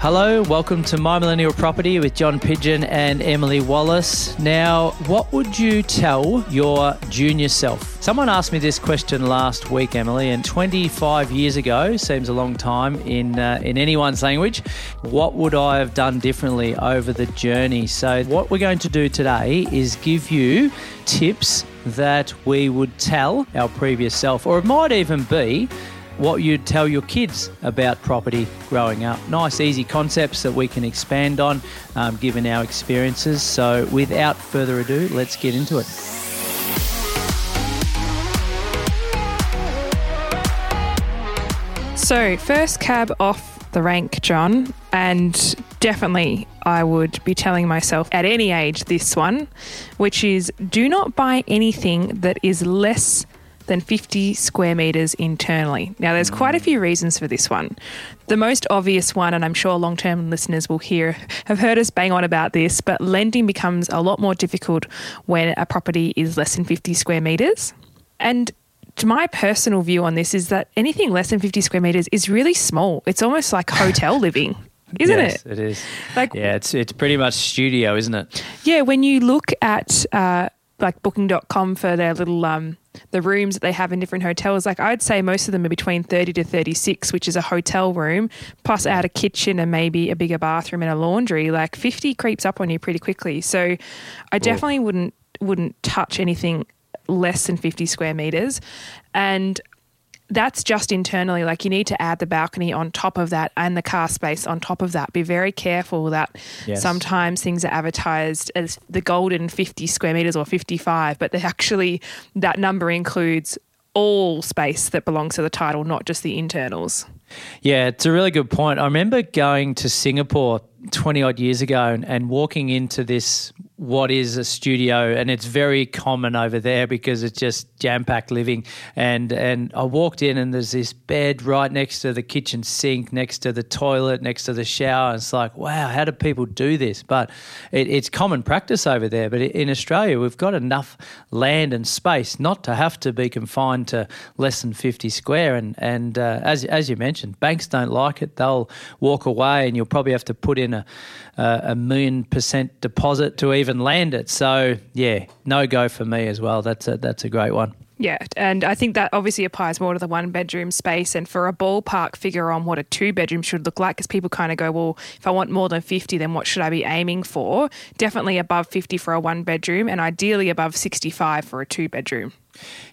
Hello, welcome to My Millennial Property with John Pidgeon and Emily Wallace. Now, what would you tell your junior self? Someone asked me this question last week, Emily, and 25 years ago seems a long time in uh, in anyone's language. What would I have done differently over the journey? So, what we're going to do today is give you tips that we would tell our previous self, or it might even be what you'd tell your kids about property growing up. Nice, easy concepts that we can expand on um, given our experiences. So, without further ado, let's get into it. So, first cab off the rank, John, and definitely I would be telling myself at any age this one, which is do not buy anything that is less than 50 square metres internally. Now, there's quite a few reasons for this one. The most obvious one, and I'm sure long term listeners will hear, have heard us bang on about this, but lending becomes a lot more difficult when a property is less than 50 square metres. And my personal view on this is that anything less than 50 square meters is really small. It's almost like hotel living. Isn't yes, it? It is. Like- yeah, it's it's pretty much studio, isn't it? Yeah, when you look at uh, like booking.com for their little um, the rooms that they have in different hotels, like I'd say most of them are between 30 to 36, which is a hotel room, plus add a kitchen and maybe a bigger bathroom and a laundry. Like 50 creeps up on you pretty quickly. So I definitely wouldn't wouldn't touch anything less than 50 square meters. And that's just internally. Like you need to add the balcony on top of that and the car space on top of that. Be very careful that Yes. sometimes things are advertised as the golden 50 square meters or 55, but they actually, that number includes all space that belongs to the title, not just the internals. Yeah, it's a really good point. I remember going to Singapore 20 odd years ago and, and walking into this, what is a studio, and it's very common over there because it's just jam packed living. And, and I walked in, and there's this bed right next to the kitchen sink, next to the toilet, next to the shower. It's like, wow, how do people do this? But it, it's common practice over there. But in Australia, we've got enough land and space not to have to be confined to less than 50 square. And, and uh, as, as you mentioned, banks don't like it. They'll walk away, and you'll probably have to put in a, a million percent deposit to even land it. So, yeah, no go for me as well. That's a, that's a great one. Yeah, and I think that obviously applies more to the one bedroom space. And for a ballpark figure on what a two bedroom should look like, because people kind of go, well, if I want more than 50, then what should I be aiming for? Definitely above 50 for a one bedroom, and ideally above 65 for a two bedroom.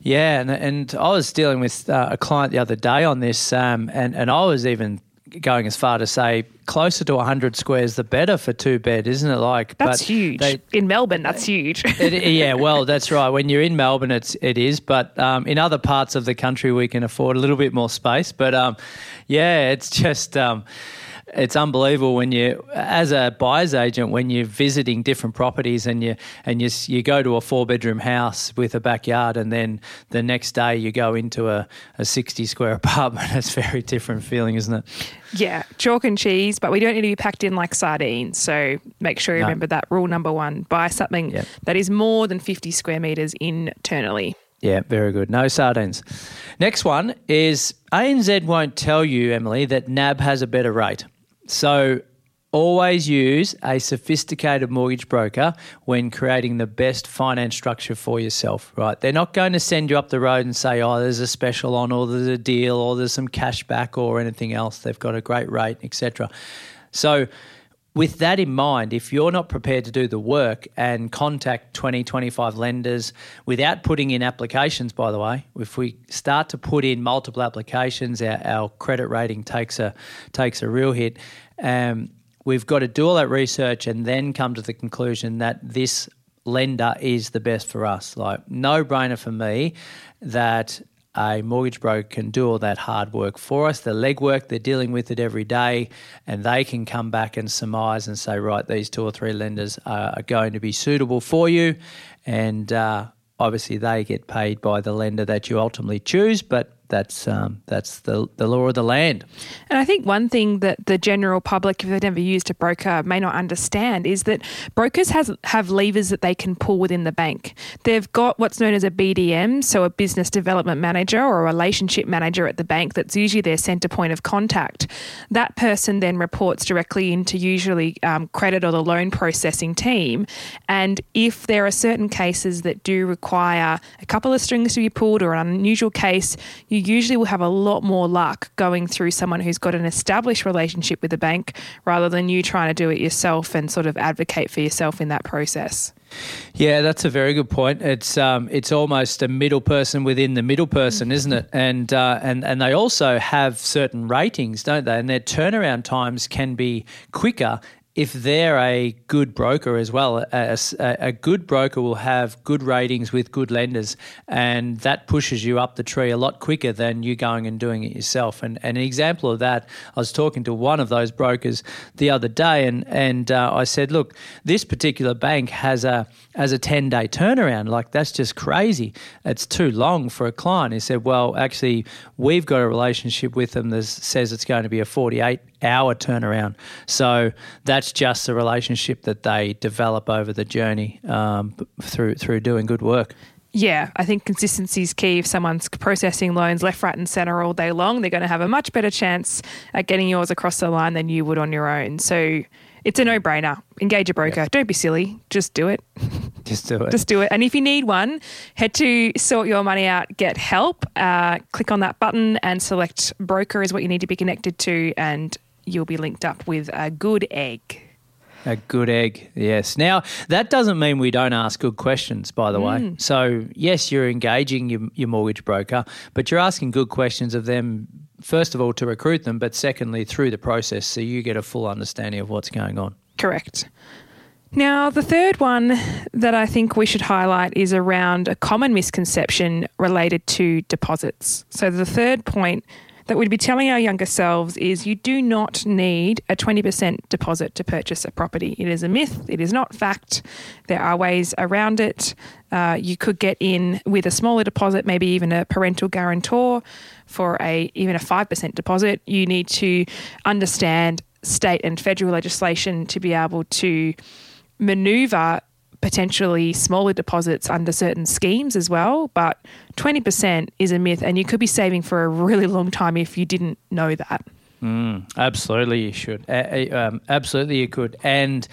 Yeah, and, and I was dealing with uh, a client the other day on this, um, and, and I was even going as far to say closer to 100 squares the better for two bed, isn't it? Like That's but huge. they- In Melbourne, that's huge. it, yeah, well, that's right. When you're in Melbourne, it's it is, but um, in other parts of the country, we can afford a little bit more space. But um, yeah, it's just. Um, it's unbelievable when you, as a buyer's agent, when you're visiting different properties and you and you you go to a four bedroom house with a backyard, and then the next day you go into a, a sixty square apartment. It's a very different feeling, isn't it? yeah, chalk and cheese, but we don't need to be packed in like sardines. So make sure you No. remember that rule number one buy something Yep. that is more than 50 square meters internally. Yeah, very good. No sardines. Next one is ANZ won't tell you, Emily, that NAB has a better rate. So always use a sophisticated mortgage broker when creating the best finance structure for yourself, right? They're not going to send you up the road and say, oh, there's a special on, or there's a deal, or there's some cash back, or anything else. They've got a great rate, etc. So with that in mind, if you're not prepared to do the work and contact 20, 25 lenders without putting in applications, by the way, if we start to put in multiple applications, our, our credit rating takes a takes a real hit. Um, we've got to do all that research and then come to the conclusion that this lender is the best for us. Like, no brainer for me that a mortgage broker can do all that hard work for us, the legwork, they're dealing with it every day, and they can come back and surmise and say, right, these two or three lenders are going to be suitable for you. And uh, obviously, they get paid by the lender that you ultimately choose, but that's um, that's the the law of the land. And I think one thing that the general public, if they've never used a broker, may not understand is that brokers has have levers that they can pull within the bank. They've got what's known as a BDM, so a business development manager or a relationship manager at the bank. That's usually their centre point of contact. That person then reports directly into usually um, credit or the loan processing team. And if there are certain cases that do require a couple of strings to be pulled or an unusual case, you usually will have a lot more luck going through someone who's got an established relationship with the bank rather than you trying to do it yourself and sort of advocate for yourself in that process. Yeah, that's a very good point. It's um, it's almost a middle person within the middle person, isn't it? And uh, and and they also have certain ratings, don't they? And their turnaround times can be quicker if they're a good broker as well, a, a, good broker will have good ratings with good lenders, and that pushes you up the tree a lot quicker than you going and doing it yourself. And, and an example of that, I was talking to one of those brokers the other day, and and uh, I said, look, this particular bank has a as a 10 day turnaround. Like, that's just crazy. It's too long for a client. He said, Well, actually, we've got a relationship with them that says it's going to be a 48 hour turnaround. So that's just the relationship that they develop over the journey um, through, through doing good work. Yeah, I think consistency is key. If someone's processing loans left, right, and centre all day long, they're going to have a much better chance at getting yours across the line than you would on your own. So it's a no brainer. Engage a broker. Yep. Don't be silly. Just do it. Just do it. Just do it. And if you need one, head to sort your money out, get help. Uh, click on that button and select broker is what you need to be connected to, and you'll be linked up with a good egg. A good egg, yes. Now, that doesn't mean we don't ask good questions, by the mm. way. So, yes, you're engaging your, your mortgage broker, but you're asking good questions of them first of all, to recruit them, but secondly, through the process, so you get a full understanding of what's going on. Correct. Now, the third one that I think we should highlight is around a common misconception related to deposits. So, the third point that we'd be telling our younger selves is you do not need a 20% deposit to purchase a property. It is a myth, it is not fact. There are ways around it. Uh, you could get in with a smaller deposit, maybe even a parental guarantor for a even a 5% deposit. You need to understand state and federal legislation to be able to maneuver potentially smaller deposits under certain schemes as well. But 20% is a myth, and you could be saving for a really long time if you didn't know that. Mm, absolutely, you should. Uh, um, absolutely, you could. And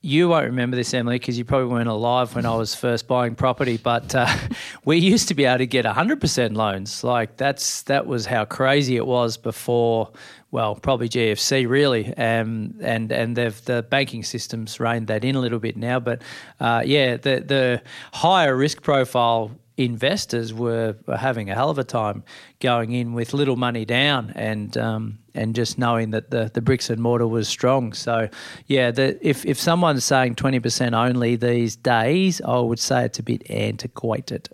you won't remember this, Emily, because you probably weren't alive when I was first buying property. But uh, we used to be able to get 100% loans. Like that's that was how crazy it was before. Well, probably GFC really, um, and and they've the banking systems reined that in a little bit now. But uh, yeah, the the higher risk profile investors were, were having a hell of a time going in with little money down and um, and just knowing that the, the bricks and mortar was strong. So, yeah, the, if, if someone's saying 20% only these days, I would say it's a bit antiquated.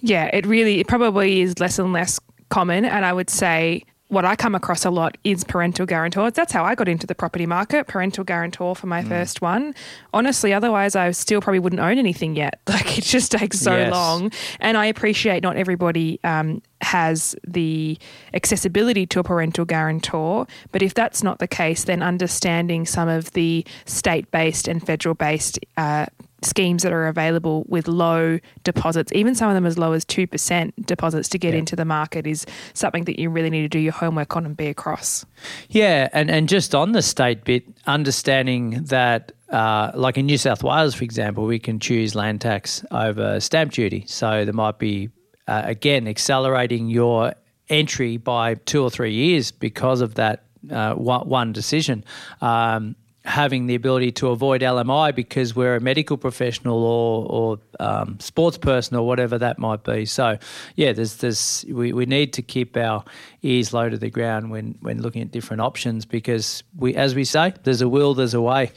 Yeah, it really, it probably is less and less common. And I would say what I come across a lot is parental guarantors. That's how I got into the property market, parental guarantor for my mm. first one. Honestly, otherwise I still probably wouldn't own anything yet. Like it just takes so yes. long. And I appreciate not everybody um, has the accessibility to a parental guarantor. But if that's not the case, then understanding some of the state based and federal based uh, schemes that are available with low deposits, even some of them as low as 2% deposits to get yeah. into the market, is something that you really need to do your homework on and be across. Yeah, and, and just on the state bit, understanding that. Uh, like in New South Wales, for example, we can choose land tax over stamp duty. So there might be, uh, again, accelerating your entry by two or three years because of that uh, one, decision. Um, having the ability to avoid LMI because we're a medical professional or, or um, sports person or whatever that might be. So, yeah, there's this. We, we need to keep our ears low to the ground when when looking at different options because we, as we say, there's a will, there's a way.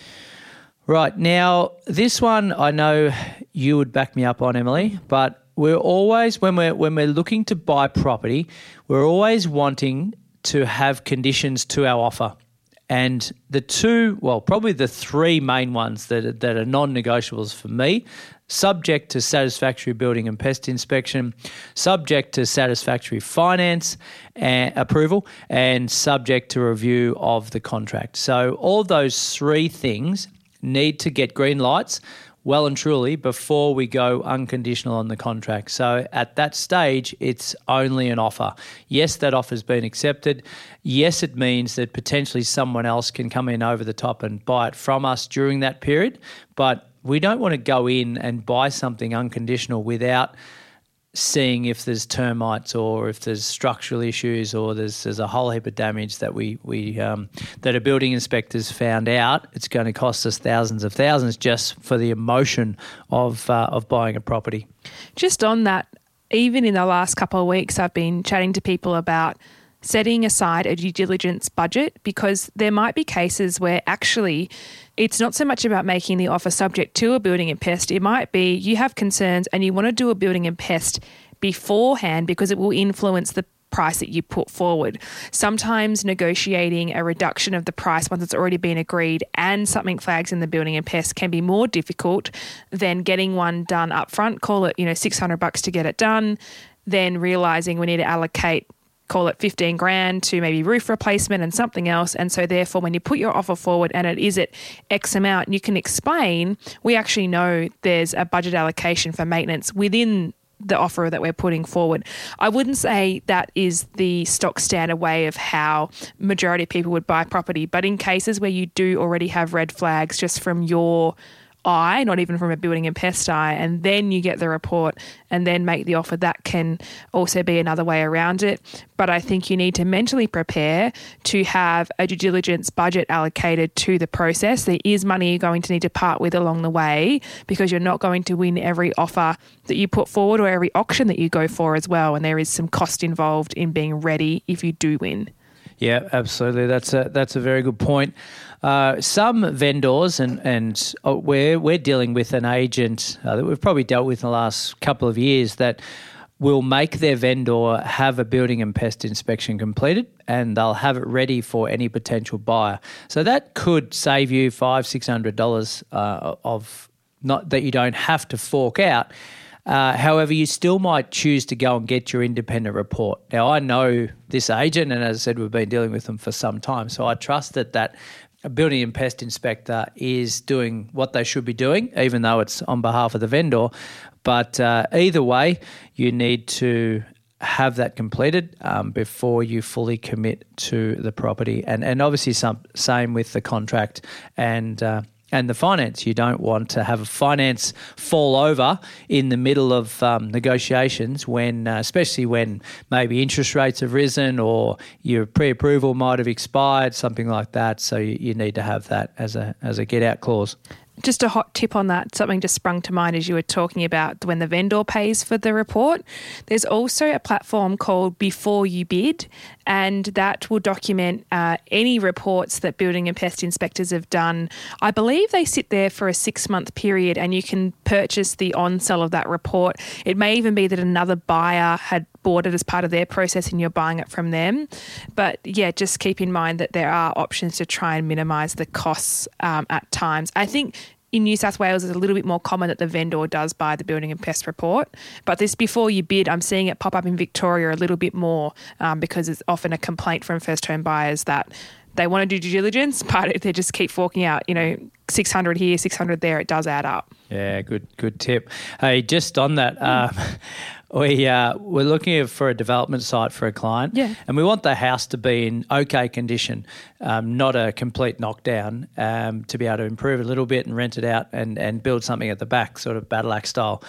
Right. Now, this one I know you would back me up on, Emily, but we're always when we're when we're looking to buy property, we're always wanting to have conditions to our offer. And the two, well, probably the three main ones that are, that are non-negotiables for me, subject to satisfactory building and pest inspection, subject to satisfactory finance and approval, and subject to review of the contract. So all those three things need to get green lights well and truly before we go unconditional on the contract. So at that stage, it's only an offer. Yes, that offer's been accepted. Yes, it means that potentially someone else can come in over the top and buy it from us during that period. But we don't want to go in and buy something unconditional without seeing if there's termites or if there's structural issues or there's there's a whole heap of damage that we we um, that a building inspector's found out. It's going to cost us thousands of thousands just for the emotion of uh, of buying a property. Just on that, even in the last couple of weeks, I've been chatting to people about setting aside a due diligence budget because there might be cases where actually it's not so much about making the offer subject to a building and pest. It might be you have concerns and you want to do a building and pest beforehand because it will influence the price that you put forward. Sometimes negotiating a reduction of the price once it's already been agreed and something flags in the building and pest can be more difficult than getting one done up front. Call it, you know, 600 bucks to get it done, then realizing we need to allocate call it 15 grand to maybe roof replacement and something else. And so, therefore, when you put your offer forward and it is at X amount, you can explain we actually know there's a budget allocation for maintenance within the offer that we're putting forward. I wouldn't say that is the stock standard way of how majority of people would buy property, but in cases where you do already have red flags just from your eye, not even from a building and pest eye, and then you get the report and then make the offer. That can also be another way around it. But I think you need to mentally prepare to have a due diligence budget allocated to the process. There is money you're going to need to part with along the way because you're not going to win every offer that you put forward or every auction that you go for as well. And there is some cost involved in being ready if you do win. Yeah, absolutely. That's a that's a very good point. Uh, some vendors, and and uh, we're we're dealing with an agent uh, that we've probably dealt with in the last couple of years that will make their vendor have a building and pest inspection completed, and they'll have it ready for any potential buyer. So that could save you five six hundred dollars uh, of not that you don't have to fork out. Uh, however, you still might choose to go and get your independent report. Now, I know this agent, and as I said, we've been dealing with them for some time, so I trust that that a building and pest inspector is doing what they should be doing, even though it's on behalf of the vendor. But uh, either way, you need to have that completed um, before you fully commit to the property, and and obviously some same with the contract and. Uh, and the finance. You don't want to have a finance fall over in the middle of um, negotiations when, uh, especially when maybe interest rates have risen or your pre-approval might have expired, something like that. So you, you need to have that as a as a get out clause. Just a hot tip on that, something just sprung to mind as you were talking about when the vendor pays for the report. There's also a platform called Before You Bid, and that will document uh, any reports that building and pest inspectors have done. I believe they sit there for a six month period, and you can purchase the on sell of that report. It may even be that another buyer had bought it as part of their process and you're buying it from them. But yeah, just keep in mind that there are options to try and minimize the costs um, at times. I think in New South Wales, it's a little bit more common that the vendor does buy the building and pest report. But this before you bid, I'm seeing it pop up in Victoria a little bit more um, because it's often a complaint from first home buyers that they want to do due diligence, but they just keep forking out, you know, 600 here, 600 there. It does add up. Yeah, good, good tip. Hey, just on that, mm. um, we uh, we're looking for a development site for a client, yeah. and we want the house to be in okay condition, um, not a complete knockdown, um, to be able to improve a little bit and rent it out and and build something at the back, sort of battle axe style.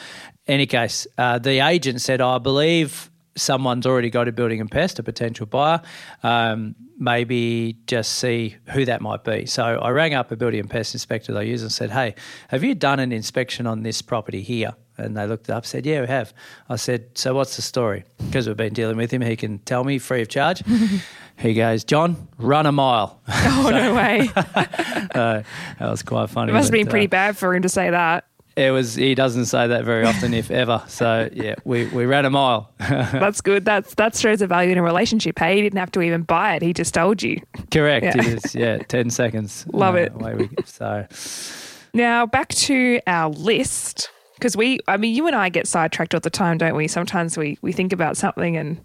Any case, uh, the agent said, "I believe someone's already got a building and pest, a potential buyer." Um, maybe just see who that might be. So I rang up a building and pest inspector I use and said, Hey, have you done an inspection on this property here? And they looked up, said, Yeah, we have. I said, So what's the story? Because we've been dealing with him, he can tell me free of charge. he goes, John, run a mile. Oh, no way. Uh, that was quite funny. It must have been pretty uh, bad for him to say that. It was. He doesn't say that very often, if ever. So yeah, we, we ran a mile. That's good. That's that shows a value in a relationship. Hey, he didn't have to even buy it. He just told you. Correct. Yeah. Is. Yeah, ten seconds. Love Uh, it. away we go. So Now back to our list because we, I mean, you and I get sidetracked all the time, don't we? Sometimes we we think about something and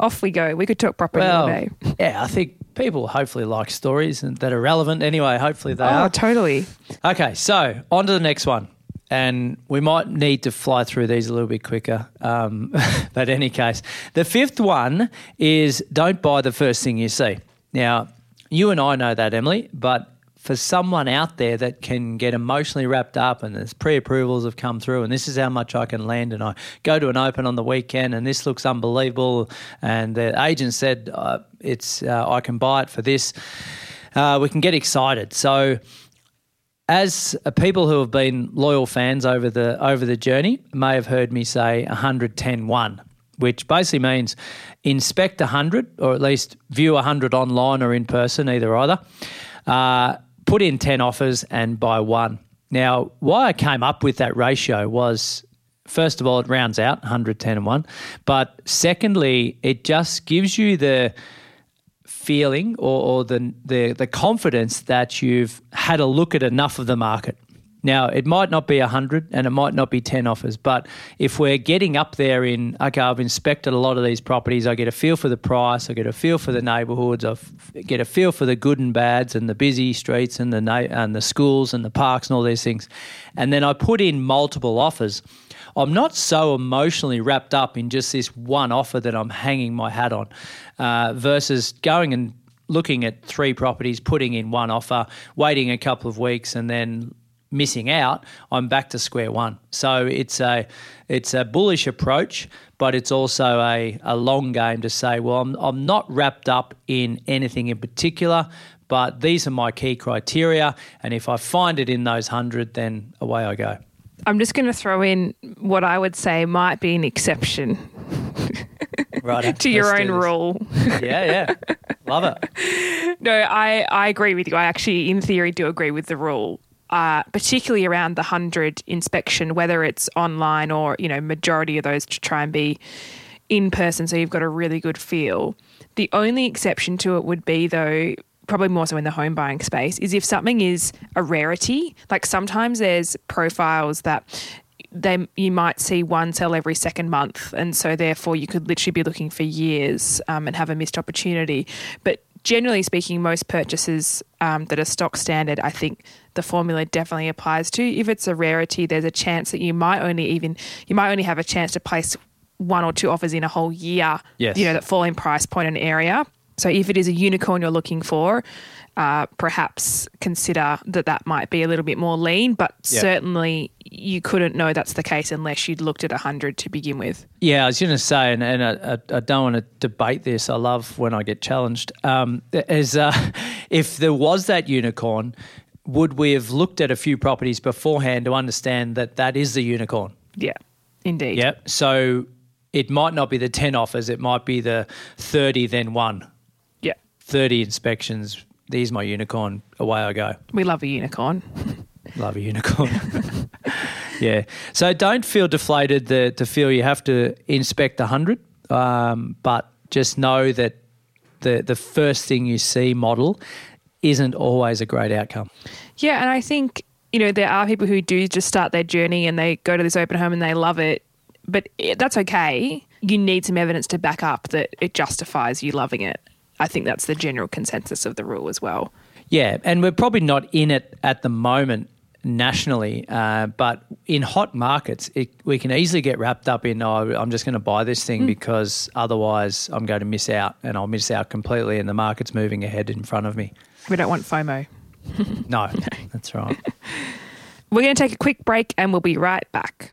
off we go. We could talk property all well, day. yeah, I think people hopefully like stories and that are relevant. Anyway, hopefully they Oh, are. totally. Okay, so on to the next one. And we might need to fly through these a little bit quicker. Um, but any case, the fifth one is don't buy the first thing you see. Now, you and I know that, Emily, but for someone out there that can get emotionally wrapped up and there's pre-approvals have come through and this is how much I can land. And I go to an open on the weekend and this looks unbelievable. And the agent said uh, it's uh, I can buy it for this, uh, we can get excited. So as people who have been loyal fans over the over the journey may have heard me say 110 1 which basically means inspect 100 or at least view 100 online or in person either either uh, put in 10 offers and buy one now why i came up with that ratio was first of all it rounds out 110 and 1 but secondly it just gives you the feeling or, or the, the the confidence that you've had a look at enough of the market. Now, it might not be 100 and it might not be 10 offers, but if we're getting up there in, okay, I've inspected a lot of these properties, I get a feel for the price, I get a feel for the neighbourhoods, I get a feel for the good and bads and the busy streets and the, na- and the schools and the parks and all these things. And then I put in multiple offers. I'm not so emotionally wrapped up in just this one offer that I'm hanging my hat on uh, versus going and looking at three properties, putting in one offer, waiting a couple of weeks, and then missing out, I'm back to square one. So it's a it's a bullish approach, but it's also a, a long game to say, well, I'm I'm not wrapped up in anything in particular, but these are my key criteria, and if I find it in those hundred, then away I go. I'm just going to throw in what I would say might be an exception Right to your own rule. Yeah, yeah, love it. No, I, I agree with you. I actually, in theory, do agree with the rule, uh, particularly around the 100 inspection, whether it's online or, you know, majority of those to try and be in person so you've got a really good feel. The only exception to it would be, though, probably more so in the home buying space, is if something is a rarity. Like sometimes there's profiles that they you might see one sell every second month, and so therefore you could literally be looking for years um, and have a missed opportunity. But generally speaking, most purchases um, that are stock standard, I think the formula definitely applies to. If it's a rarity, there's a chance that you might only even you might only have a chance to place one or two offers in a whole year. Yes. You know that fall in price point and area. So if it is a unicorn you're looking for, uh, perhaps consider that that might be a little bit more lean. But Yeah. certainly you couldn't know that's the case unless you'd looked at hundred to begin with. Yeah, I was going to say, and, and I, I, don't want to debate this. I love when I get challenged. Um, is uh, if there was that unicorn, would we have looked at a few properties beforehand to understand that that is the unicorn? Yeah, indeed. Yep. So it might not be the ten offers; it might be the thirty, then one. Yeah. Thirty inspections. There's my unicorn. Away I go. We love a unicorn. Love a unicorn. yeah. So don't feel deflated the, to feel you have to inspect a hundred, um, but just know that the the first thing you see model isn't always a great outcome. Yeah, and I think you know there are people who do just start their journey and they go to this open home and they love it, but it, that's okay. You need some evidence to back up that it justifies you loving it. I think that's the general consensus of the rule as well. Yeah, and we're probably not in it at the moment nationally, uh, but in hot markets, it, we can easily get wrapped up in, oh, I'm just going to buy this thing because otherwise I'm going to miss out and I'll miss out completely and the market's moving ahead in front of me. We don't want FOMO. No, that's right. We're going to take a quick break and we'll be right back.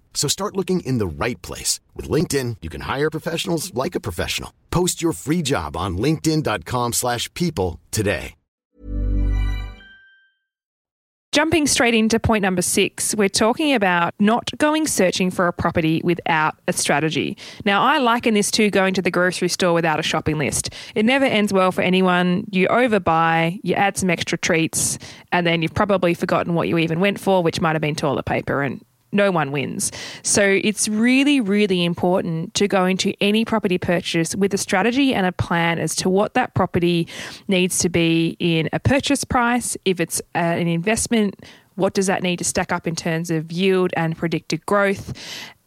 So start looking in the right place. With LinkedIn, you can hire professionals like a professional. Post your free job on linkedin.com slash people today. Jumping straight into point number six, we're talking about not going searching for a property without a strategy. Now, I liken this to going to the grocery store without a shopping list. It never ends well for anyone. You overbuy, you add some extra treats, and then you've probably forgotten what you even went for, which might have been toilet paper. And no one wins. So it's really, really important to go into any property purchase with a strategy and a plan as to what that property needs to be in a purchase price, if it's uh, an investment. What does that need to stack up in terms of yield and predicted growth?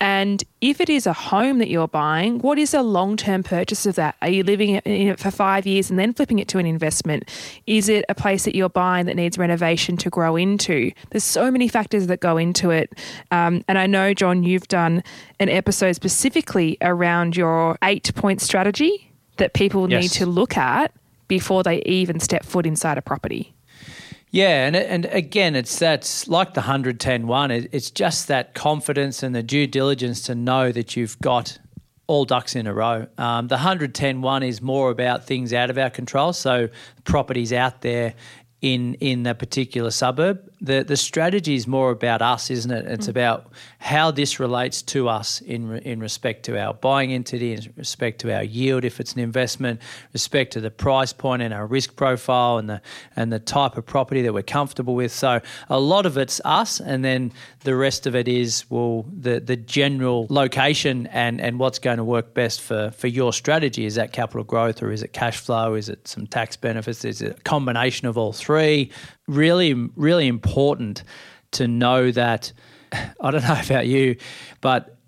And if it is a home that you're buying, what is a long term purchase of that? Are you living in it for five years and then flipping it to an investment? Is it a place that you're buying that needs renovation to grow into? There's so many factors that go into it. Um, and I know, John, you've done an episode specifically around your eight point strategy that people Yes. need to look at before they even step foot inside a property. Yeah, and and again, it's that's like the 110 one. It, it's just that confidence and the due diligence to know that you've got all ducks in a row. Um, the 110 one is more about things out of our control. So properties out there in in a particular suburb. The the strategy is more about us, isn't it? It's mm. about how this relates to us in re- in respect to our buying entity, in respect to our yield if it's an investment, respect to the price point and our risk profile and the and the type of property that we're comfortable with. So a lot of it's us, and then the rest of it is well the the general location and and what's going to work best for for your strategy. Is that capital growth or is it cash flow? Is it some tax benefits? Is it a combination of all three? Really, really important to know that. I don't know about you, but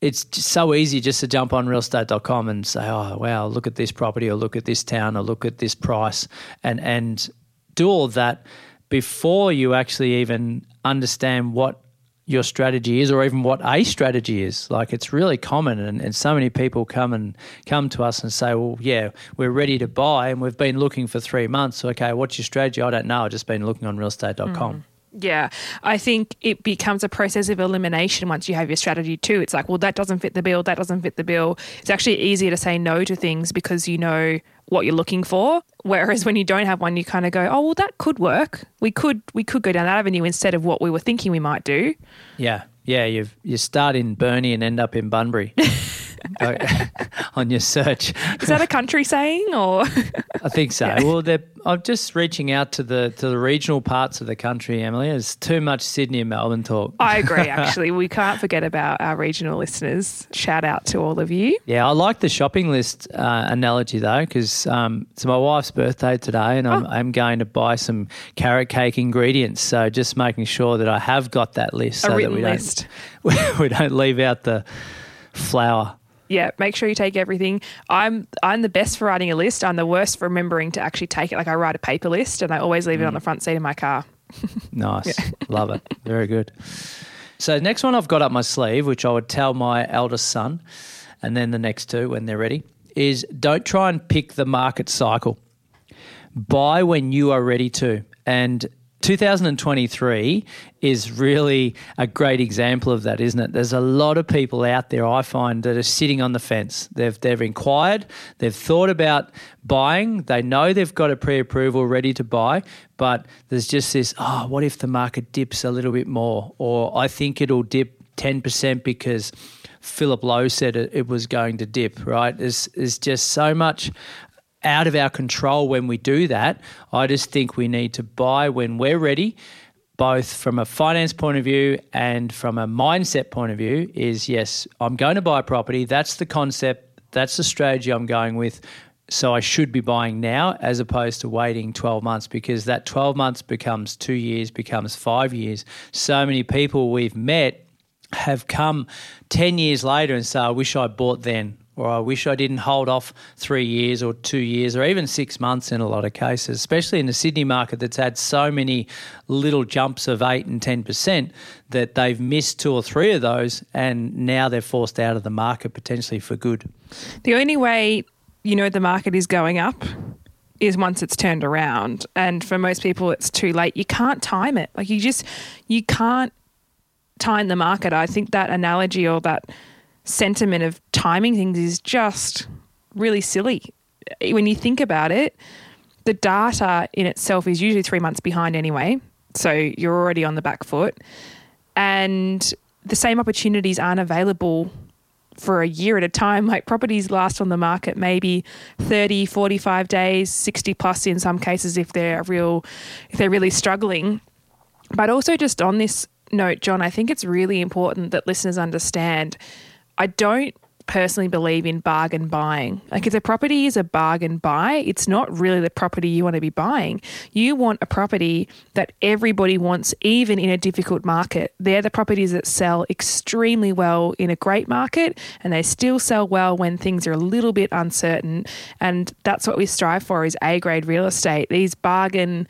it's so easy just to jump on realestate.com and say, oh, wow, look at this property or look at this town or look at this price and, and do all that before you actually even understand what your strategy is or even what a strategy is. Like it's really common and, and so many people come and come to us and say, Well, yeah, we're ready to buy and we've been looking for three months. Okay, what's your strategy? I don't know. I've just been looking on realestate.com. Mm. Yeah, I think it becomes a process of elimination once you have your strategy too. It's like, well, that doesn't fit the bill, that doesn't fit the bill. It's actually easier to say no to things because you know what you're looking for. Whereas when you don't have one, you kind of go, oh, well, that could work. We could we could go down that avenue instead of what we were thinking we might do. Yeah, yeah. You you start in Burnie and end up in Bunbury on your search. Is that a country saying or? I think so. Well, I'm just reaching out to the to the regional parts of the country, Emily. There's too much Sydney and Melbourne talk. I agree, actually. We can't forget about our regional listeners. Shout out to all of you. Yeah, I like the shopping list uh, analogy though, because um, it's my wife's birthday today, and I'm, I'm going to buy some carrot cake ingredients. So just making sure that I have got that list, so A that written we list. don't we don't leave out the flour. Yeah, make sure you take everything. I'm I'm the best for writing a list. I'm the worst for remembering to actually take it. Like I write a paper list and I always leave it on mm. the front seat of my car. Nice. Love it. Very good. So, next one I've got up my sleeve, which I would tell my eldest son, and then the next two when they're ready, is don't try and pick the market cycle. Buy when you are ready to. And 2023 is really a great example of that, isn't it? There's a lot of people out there I find that are sitting on the fence. They've they've inquired, they've thought about buying, they know they've got a pre-approval ready to buy, but there's just this, oh, what if the market dips a little bit more? Or I think it'll dip 10% because Philip Lowe said it, it was going to dip, right? There's, there's just so much out of our control when we do that. I just think we need to buy when we're ready, both from a finance point of view and from a mindset point of view. Is yes, I'm going to buy a property. That's the concept. That's the strategy I'm going with. So I should be buying now as opposed to waiting 12 months because that 12 months becomes two years, becomes five years. So many people we've met have come 10 years later and say, I wish I bought then or I wish I didn't hold off three years or two years or even six months in a lot of cases, especially in the Sydney market that's had so many little jumps of 8 and 10% that they've missed two or three of those and now they're forced out of the market potentially for good. The only way you know the market is going up is once it's turned around. And for most people it's too late. You can't time it. Like you just you can't time the market. I think that analogy or that sentiment of timing things is just really silly. When you think about it, the data in itself is usually three months behind anyway. So you're already on the back foot. And the same opportunities aren't available for a year at a time. Like properties last on the market maybe 30, 45 days, 60 plus in some cases if they're real if they're really struggling. But also just on this note, John, I think it's really important that listeners understand I don't personally believe in bargain buying. Like if the property is a bargain buy, it's not really the property you want to be buying. You want a property that everybody wants even in a difficult market. They're the properties that sell extremely well in a great market and they still sell well when things are a little bit uncertain and that's what we strive for is A grade real estate. These bargain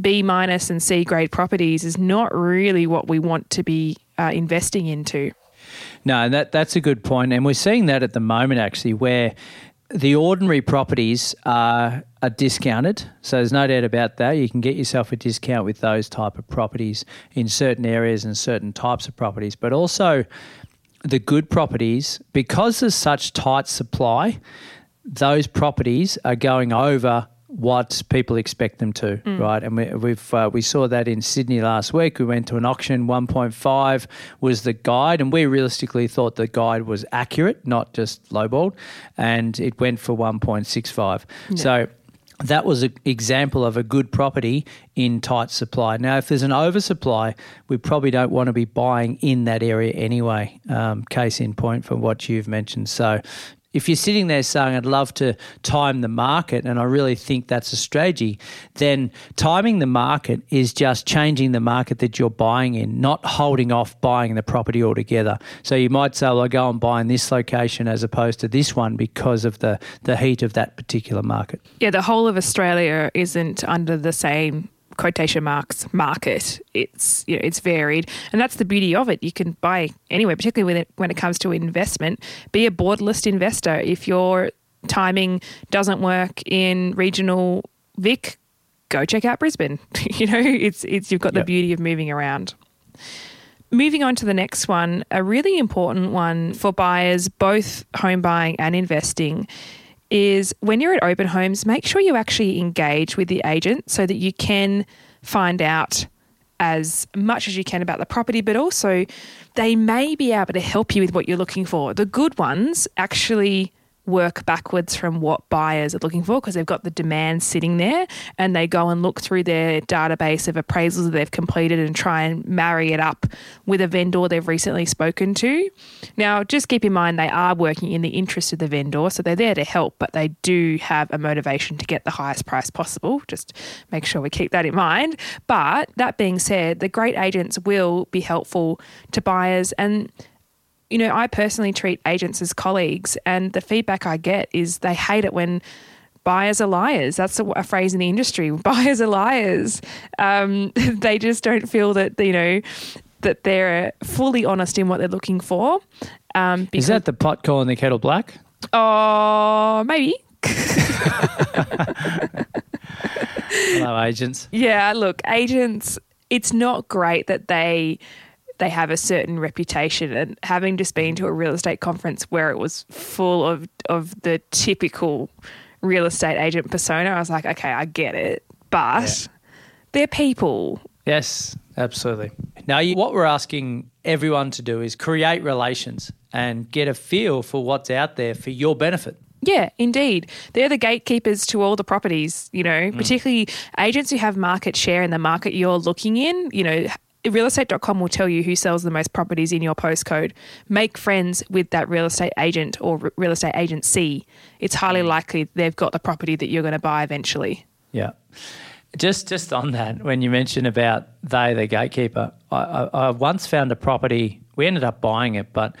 B minus and C grade properties is not really what we want to be uh, investing into. No, that that's a good point, and we're seeing that at the moment actually, where the ordinary properties are, are discounted. So there's no doubt about that. You can get yourself a discount with those type of properties in certain areas and certain types of properties, but also the good properties because there's such tight supply. Those properties are going over what people expect them to, mm. right? And we, we've uh, we saw that in Sydney last week. We went to an auction. One point five was the guide, and we realistically thought the guide was accurate, not just lowballed, and it went for one point six five. Yeah. So. That was an example of a good property in tight supply. Now, if there's an oversupply, we probably don't want to be buying in that area anyway. Um, case in point for what you've mentioned. So, if you're sitting there saying, I'd love to time the market, and I really think that's a strategy, then timing the market is just changing the market that you're buying in, not holding off buying the property altogether. So you might say, well, I go and buy in this location as opposed to this one because of the, the heat of that particular market. Yeah, the whole of Australia isn't under the same quotation marks market. It's you know it's varied, and that's the beauty of it. You can buy anywhere, particularly when it, when it comes to investment. Be a board list investor. If your timing doesn't work in regional Vic, go check out Brisbane. you know, it's it's you've got yep. the beauty of moving around. Moving on to the next one, a really important one for buyers, both home buying and investing, is when you're at open homes, make sure you actually engage with the agent so that you can find out as much as you can about the property, but also they may be able to help you with what you're looking for. The good ones actually work backwards from what buyers are looking for because they've got the demand sitting there and they go and look through their database of appraisals that they've completed and try and marry it up with a vendor they've recently spoken to. Now, just keep in mind they are working in the interest of the vendor, so they're there to help, but they do have a motivation to get the highest price possible. Just make sure we keep that in mind. But that being said, the great agents will be helpful to buyers and you know, I personally treat agents as colleagues, and the feedback I get is they hate it when buyers are liars. That's a, a phrase in the industry. Buyers are liars. Um, they just don't feel that you know that they're fully honest in what they're looking for. Um, is that the pot calling the kettle black? Oh, maybe. Hello, agents. Yeah, look, agents, it's not great that they they have a certain reputation and having just been to a real estate conference where it was full of of the typical real estate agent persona, I was like, okay, I get it. But they're people. Yes, absolutely. Now, you, what we're asking everyone to do is create relations and get a feel for what's out there for your benefit. Yeah, indeed. They're the gatekeepers to all the properties, you know, mm. particularly agents who have market share in the market you're looking in. You know, realestate.com will tell you who sells the most properties in your postcode. Make friends with that real estate agent or real estate agency. It's highly mm. likely they've got the property that you're going to buy eventually. Yeah. Just just on that, when you mentioned about they, the gatekeeper, I, I, I once found a property. We ended up buying it, but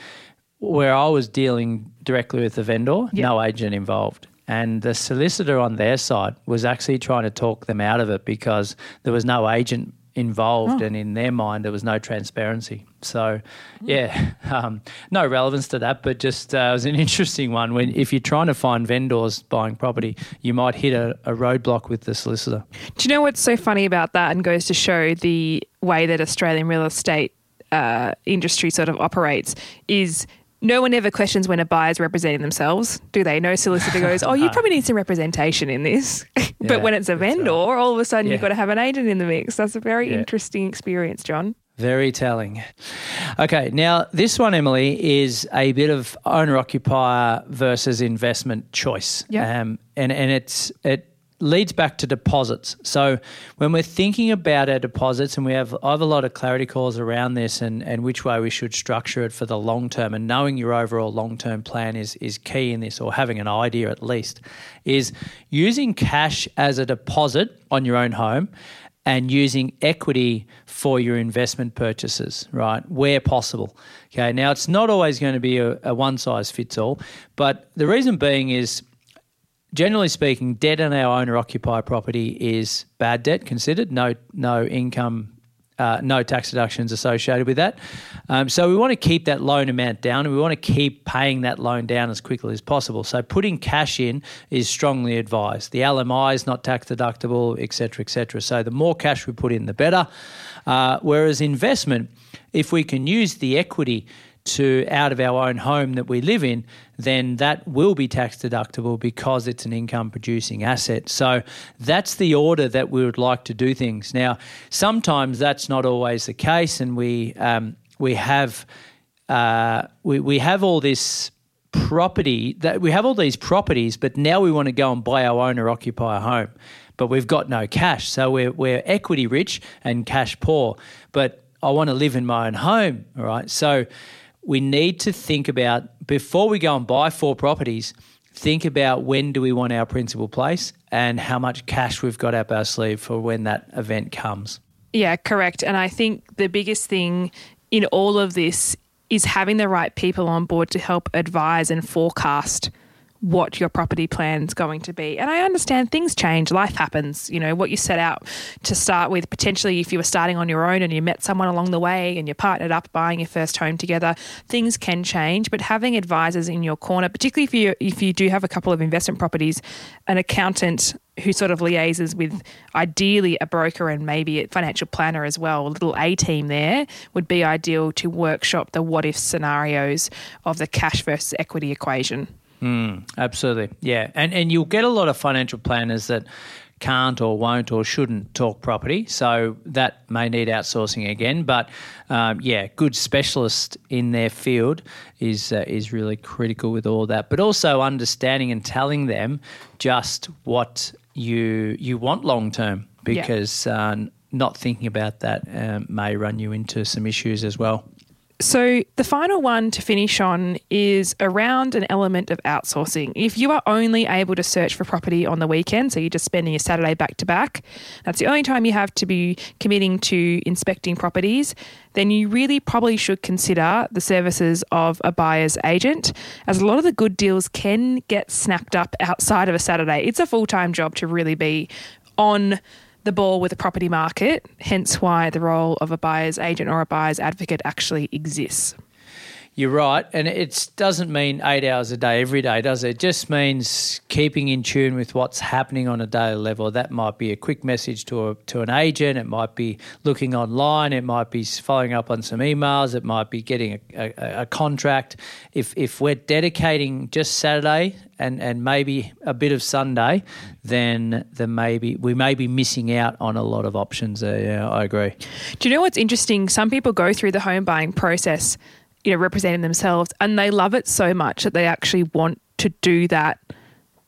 where I was dealing directly with the vendor, no agent involved. And the solicitor on their side was actually trying to talk them out of it because there was no agent involved, and in their mind, there was no transparency. So, yeah, um, no relevance to that, but just uh, it was an interesting one. When if you're trying to find vendors buying property, you might hit a, a roadblock with the solicitor. Do you know what's so funny about that and goes to show the way that Australian real estate uh, industry sort of operates is no one ever questions when a buyer's representing themselves, do they? No solicitor goes, oh, you probably need some representation in this. but Yeah, when it's a that's right. vendor, all of a sudden you've got to have an agent in the mix. That's a very Yeah. interesting experience, John. Very telling. Okay, now this one, Emily, is a bit of owner occupier versus investment choice. Yeah. Um, and and it's it leads back to deposits. So when we're thinking about our deposits, and we have I have a lot of clarity calls around this, and and which way we should structure it for the long term, and knowing your overall long term plan is is key in this, or having an idea at least, is using cash as a deposit on your own home and using equity for your investment purchases, right, where possible. Okay, now it's not always going to be a, a one size fits all, but the reason being is generally speaking, debt on our owner occupier property is bad debt considered, no, no income. Uh, no tax deductions associated with that. Um, so we want to keep that loan amount down and we want to keep paying that loan down as quickly as possible. So putting cash in is strongly advised. The LMI is not tax deductible, et cetera, et cetera. So the more cash we put in, the better. Uh, whereas investment, if we can use the equity to out of our own home that we live in, then that will be tax deductible because it's an income producing asset. So that's the order that we would like to do things. Now, sometimes that's not always the case, and we um, we have uh, we we have all this property that we have all these properties, but now we want to go and buy our owner occupier home. But we've got no cash. So we're, we're equity rich and cash poor. But I want to live in my own home. All right. So we need to think about before we go and buy four properties, think about when do we want our principal place and how much cash we've got up our sleeve for when that event comes. Yeah, correct. And I think the biggest thing in all of this is having the right people on board to help advise and forecast what your property plan's going to be. And I understand things change, life happens. You know, what you set out to start with, potentially if you were starting on your own and you met someone along the way and you partnered up buying your first home together, things can change. But having advisors in your corner, particularly if you if you do have a couple of investment properties, an accountant who sort of liaises with ideally a broker and maybe a financial planner as well, a little A team there would be ideal to workshop the what if scenarios of the cash versus equity equation. Absolutely. Yeah. And and you'll get a lot of financial planners that can't or won't or shouldn't talk property. So that may need outsourcing again. But um, yeah, good specialist in their field is uh, is really critical with all that. But also understanding and telling them just what you you want long term because uh, not thinking about that um, may run you into some issues as well. So, the final one to finish on is around an element of outsourcing. If you are only able to search for property on the weekend, so you're just spending your Saturday back to back, that's the only time you have to be committing to inspecting properties, then you really probably should consider the services of a buyer's agent, as a lot of the good deals can get snapped up outside of a Saturday. It's a full time job to really be on the ball with the property market, hence why the role of a buyer's agent or a buyer's advocate actually exists. You're right, and it doesn't mean eight hours a day every day, does it? It just means keeping in tune with what's happening on a daily level. That might be a quick message to a, to an agent. It might be looking online. It might be following up on some emails. It might be getting a, a, a contract. If if we're dedicating just Saturday and, and maybe a bit of Sunday, then the maybe we may be missing out on a lot of options. Yeah, I agree. Do you know what's interesting? Some people go through the home buying process you know, representing themselves and they love it so much that they actually want to do that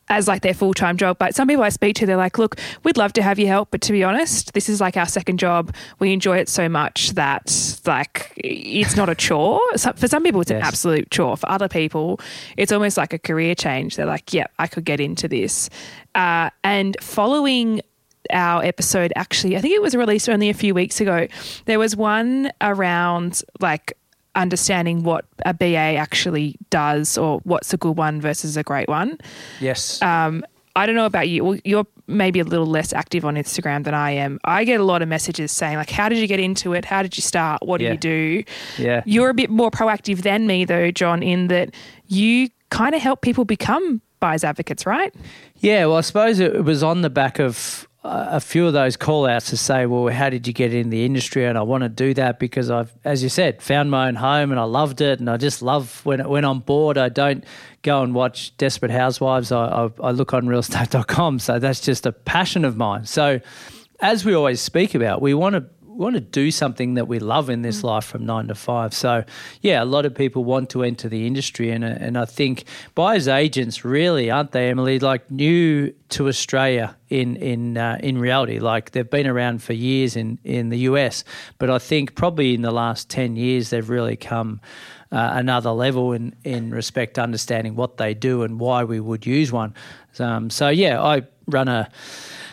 as like their full time job. But some people I speak to, they're like, look, we'd love to have you help, but to be honest, this is like our second job. We enjoy it so much that like it's not a chore. For some people, it's yes. an absolute chore. For other people, it's almost like a career change. They're like, yeah, I could get into this. Uh, and following our episode, actually, I think it was released only a few weeks ago, there was one around like understanding what a BA actually does or what's a good one versus a great one. Yes. Um, I don't know about you. Well, you're maybe a little less active on Instagram than I am. I get a lot of messages saying like, "How did you get into it? How did you start? What do you do?" Yeah. You're a bit more proactive than me, though, John, in that you kind of help people become buyers advocates, right? Yeah. Well, I suppose it was on the back of a few of those call outs to say, well, how did you get in the industry? And I want to do that because I've, as you said, found my own home and I loved it. And I just love when, when I'm bored, I don't go and watch Desperate Housewives. I, I, I look on realestate.com. So that's just a passion of mine. So, as we always speak about, we want to we want to do something that we love in this mm. life from nine to five. So, yeah, a lot of people want to enter the industry, and and I think buyers agents really aren't they, Emily? Like new to Australia in in uh, in reality, like they've been around for years in in the US, but I think probably in the last ten years they've really come. Uh, another level in, in respect to understanding what they do and why we would use one. Um, so yeah, I run a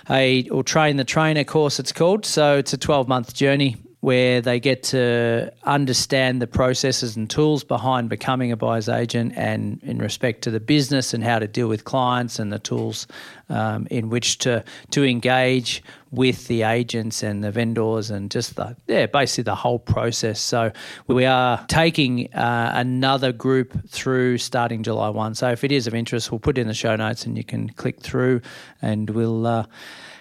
a or train the trainer course. It's called. So it's a twelve month journey where they get to understand the processes and tools behind becoming a buyer's agent and in respect to the business and how to deal with clients and the tools um, in which to to engage with the agents and the vendors and just the yeah basically the whole process. So we are taking uh, another group through starting July one. So if it is of interest, we'll put it in the show notes and you can click through and we'll. Uh,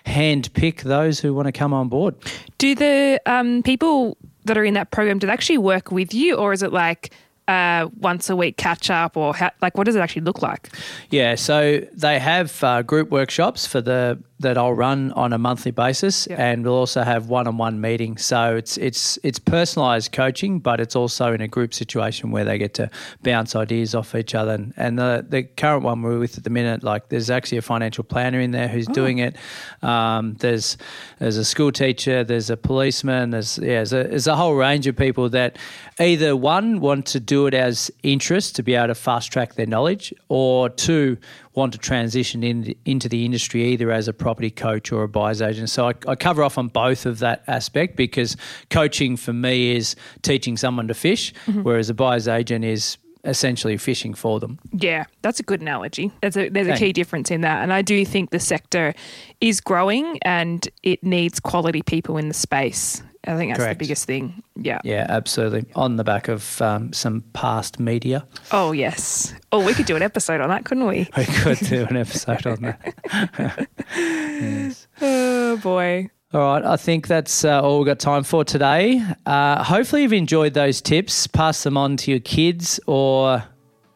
hand pick those who want to come on board. Do the um, people that are in that program do they actually work with you, or is it like uh, once a week catch up, or how, like what does it actually look like? Yeah, so they have uh, group workshops for the that I'll run on a monthly basis, yep. and we'll also have one-on-one meetings. So it's it's it's personalised coaching, but it's also in a group situation where they get to bounce ideas off each other. And, and the the current one we're with at the minute, like there's actually a financial planner in there who's oh. doing it. Um, there's there's a school teacher, there's a policeman, there's yeah, there's a, there's a whole range of people that either one want to do it as interest to be able to fast track their knowledge, or two want to transition in, into the industry either as a property coach or a buyer's agent. So I, I, cover off on both of that aspect because coaching for me is teaching someone to fish, mm-hmm. whereas a buyer's agent is essentially fishing for them. Yeah, that's a good analogy. There's a, there's a key difference in that. And I do think the sector is growing and it needs quality people in the space. I think that's Correct. the biggest thing. Yeah. Yeah, absolutely. On the back of um, some past media. Oh, yes. Oh, we could do an episode on that, couldn't we? We could do an episode on that. yes. Oh, boy. All right, I think that's uh, all we've got time for today. Uh, hopefully, you've enjoyed those tips. Pass them on to your kids, or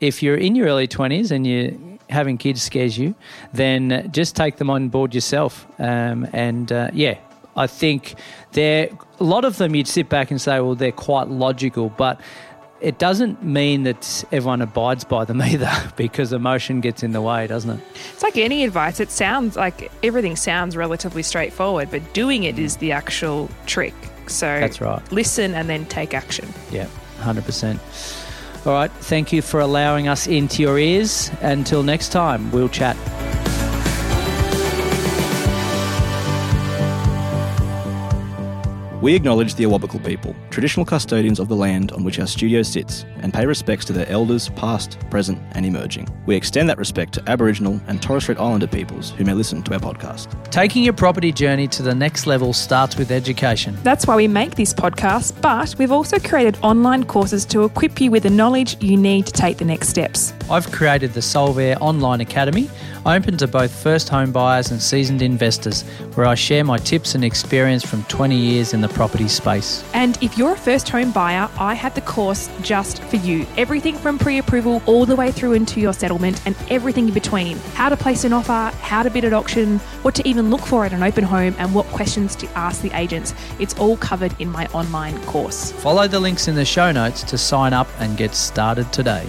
if you're in your early 20s and you having kids scares you, then just take them on board yourself. Um, and uh, yeah, I think they're a lot of them. You'd sit back and say, well, they're quite logical, but it doesn't mean that everyone abides by them either because emotion gets in the way, doesn't it? It's like any advice. It sounds like everything sounds relatively straightforward, but doing it is the actual trick. So that's right. Listen and then take action. Yeah, 100%. All right. Thank you for allowing us into your ears. Until next time, we'll chat. We acknowledge the Awabakal people, traditional custodians of the land on which our studio sits, and pay respects to their elders, past, present, and emerging. We extend that respect to Aboriginal and Torres Strait Islander peoples who may listen to our podcast. Taking your property journey to the next level starts with education. That's why we make this podcast, but we've also created online courses to equip you with the knowledge you need to take the next steps. I've created the Solvere Online Academy, open to both first home buyers and seasoned investors, where I share my tips and experience from 20 years in the property space. And if you're a first home buyer, I have the course just for you. Everything from pre approval all the way through into your settlement and everything in between. How to place an offer, how to bid at auction, what to even look for at an open home, and what questions to ask the agents. It's all covered in my online course. Follow the links in the show notes to sign up and get started today.